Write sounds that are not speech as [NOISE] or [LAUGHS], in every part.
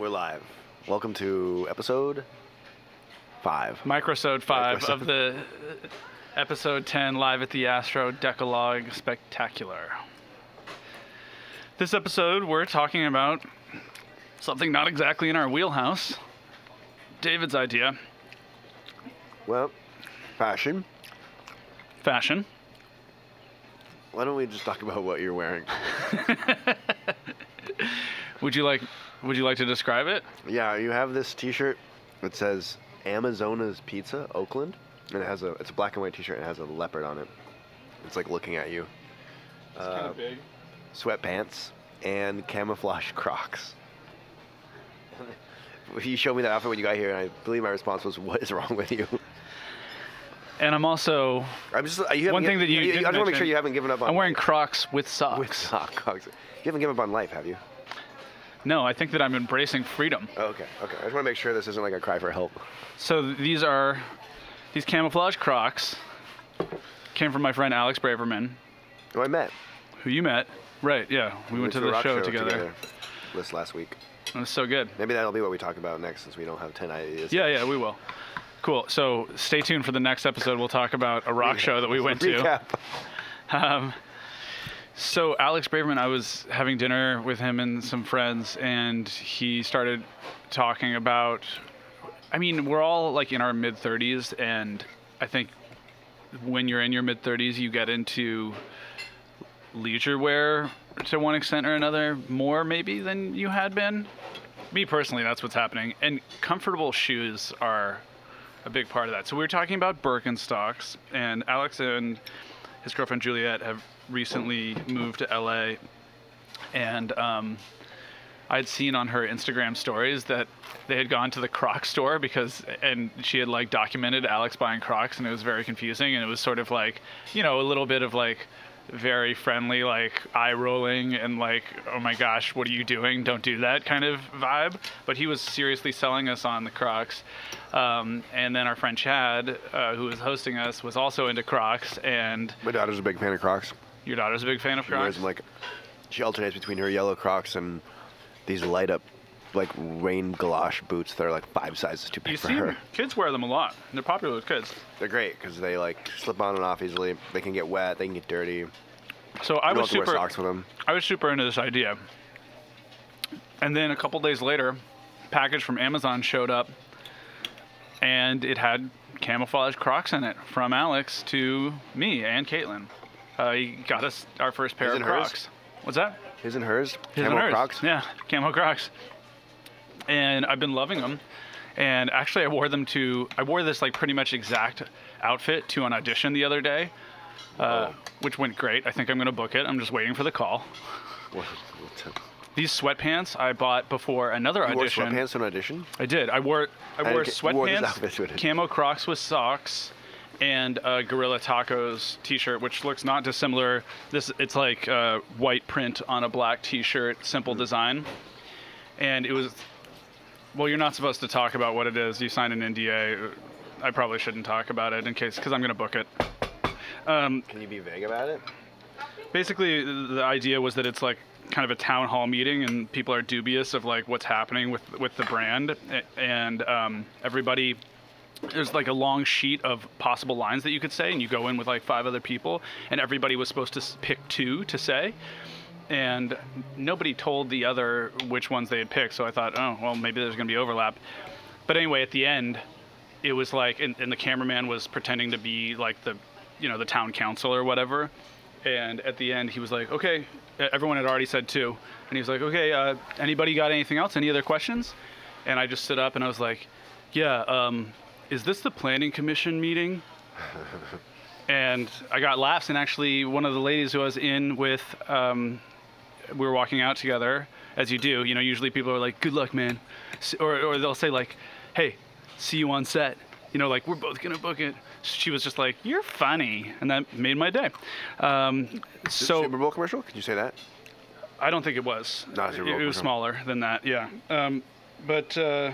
We're live. Welcome to episode five. Microsode 5 Microsode. of the uh, episode 10 live at the Astro Decalogue Spectacular. This episode, we're talking about something not exactly in our wheelhouse. David's idea Well, fashion. fashion. Why don't we just talk about what you're wearing? [LAUGHS] Would you like would you like to describe it? Yeah, you have this T-shirt that says Amazonas Pizza, Oakland, and it has a it's a black and white T-shirt and it has a leopard on it. It's like looking at you. It's uh, kind of big. sweatpants and camouflage Crocs. [LAUGHS] you showed me that outfit when you got here, and I believe my response was, "What is wrong with you?" And I'm also I'm just you haven't One thing that you I didn't just want to make sure you haven't given up on. I'm wearing Crocs with socks. with [LAUGHS] sock Crocs. You haven't given up on life, have you? No, I think that I'm embracing freedom. Oh, okay, okay. I just want to make sure this isn't like a cry for help. So these are these camouflage Crocs came from my friend Alex Braverman, Who I met. who you met. Right, yeah. We went to the rock show, together. This last week. It was so good. Maybe that'll be what we talk about next, since we don't have ten ideas. Yeah, yeah, we will. Cool. So stay tuned for the next episode. We'll talk about a rock show that we went [LAUGHS] to. Recap. Um, so Alex Braverman, I was having dinner with him and some friends, and he started talking about. I mean, we're all like in our mid 30s, and I think when you're in your mid 30s, you get into leisure wear to one extent or another more maybe than you had been. Me personally, that's what's happening, and comfortable shoes are a big part of that. So we were talking about Birkenstocks, and Alex and his girlfriend Juliet have recently moved to LA, and um, I'd seen on her Instagram stories that they had gone to the Croc store because, and she had like documented Alex buying Crocs, and it was very confusing, and it was sort of like, you know, a little bit of like very friendly, like eye rolling and like, oh my gosh, what are you doing? Don't do that kind of vibe. But he was seriously selling us on the Crocs. Um, and then our friend Chad, uh, who was hosting us, was also into Crocs. And My daughter's a big fan of Crocs. your daughter's a big fan of She wears Crocs. them like she alternates between her yellow Crocs and these light up like rain galosh boots that are like five sizes too big You for see, her. kids wear them a lot. They're popular with kids. They're great because they like slip on and off easily. They can get wet. They can get dirty. So I don't was have to wear super. socks with them. I was super into this idea. And then a couple days later, package from Amazon showed up, and it had camouflage Crocs in it from Alex to me and Caitlin. Uh, he got us our first pair His of and hers? Crocs. What's that? His and hers. His and Camo hers. Crocs. Yeah, camo Crocs. And I've been loving them. And actually, I wore them to. I wore this like pretty much exact outfit to an audition the other day, uh, which went great. I think I'm gonna book it. I'm just waiting for the call. What- These sweatpants I bought before another audition. You wore audition. sweatpants to an audition? I did. I wore I wore you wore this outfit to sweatpants, camo Crocs with socks, and a Guerrilla Tacos T-shirt, which looks not dissimilar. This it's like uh, white print on a black T-shirt, simple design, and it was. Well, you're not supposed to talk about what it is. You signed an NDA. I probably shouldn't talk about it in case because I'm gonna book it. Um, Can you be vague about it? basically the idea was that it's like kind of a town hall meeting and people are dubious of like what's happening with with the brand and um, everybody there's like a long sheet of possible lines that you could say and you go in with like five other people and everybody was supposed to pick two to say and nobody told the other which ones they had picked so i thought oh well maybe there's going to be overlap. But anyway at the end it was like and, and the cameraman was pretending to be like the you know the town council or whatever. And at the end he was like okay everyone had already said two. And he was like okay uh, anybody got anything else? Any other questions? And i just stood up and i was like yeah um, is this the planning commission meeting? [LAUGHS] And i got laughs and actually one of the ladies who i was in with um, we were walking out together as you do you know usually people are like good luck man or, or they'll say like hey see you on set you know like we're both gonna book it she was just like you're funny and that made my day um, so Super Bowl commercial? Could you say that? I don't think it was. Not Super it, Bowl it was commercial. smaller than that. Yeah. Um, but uh,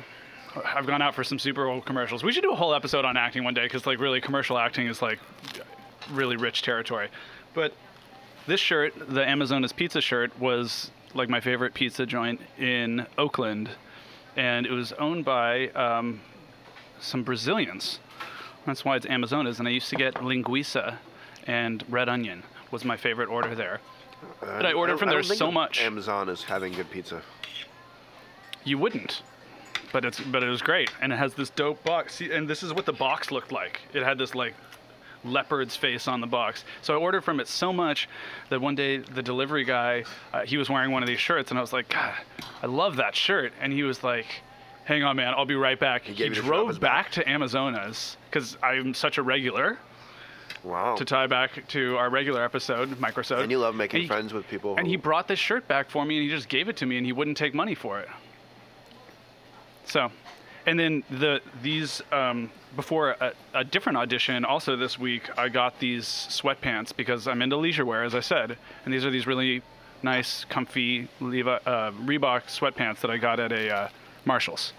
I've gone out for some Super Bowl commercials. We should do a whole episode on acting one day because, like, really, commercial acting is like really rich territory. But this shirt, the Amazonas Pizza shirt, was like my favorite pizza joint in Oakland. and it was owned by um, some Brazilians. That's why it's Amazonas. And I used to get linguiça and red onion was my favorite order there. Uh, But I ordered don't- from there don't think so much. Amazon is having good pizza. You wouldn't. But it's but it was great, and it has this dope box. See, and this is what the box looked like. It had this like leopard's face on the box. So I ordered from it so much that one day the delivery guy, uh, he was wearing one of these shirts, and I was like, God, I love that shirt. And he was like, Hang on, man, I'll be right back. He, you drove back back? to Amazonas because I'm such a regular. Wow. To tie back to our regular episode, microsode. and you love making he- friends with people. and he brought this shirt back for me and he just gave it to me and he wouldn't take money for it. So, and then the these um, before a, a different audition also this week I got these sweatpants because I'm into leisure wear as I said, and these are these really nice, comfy Levi, uh, Reebok sweatpants that I got at a uh, Marshalls.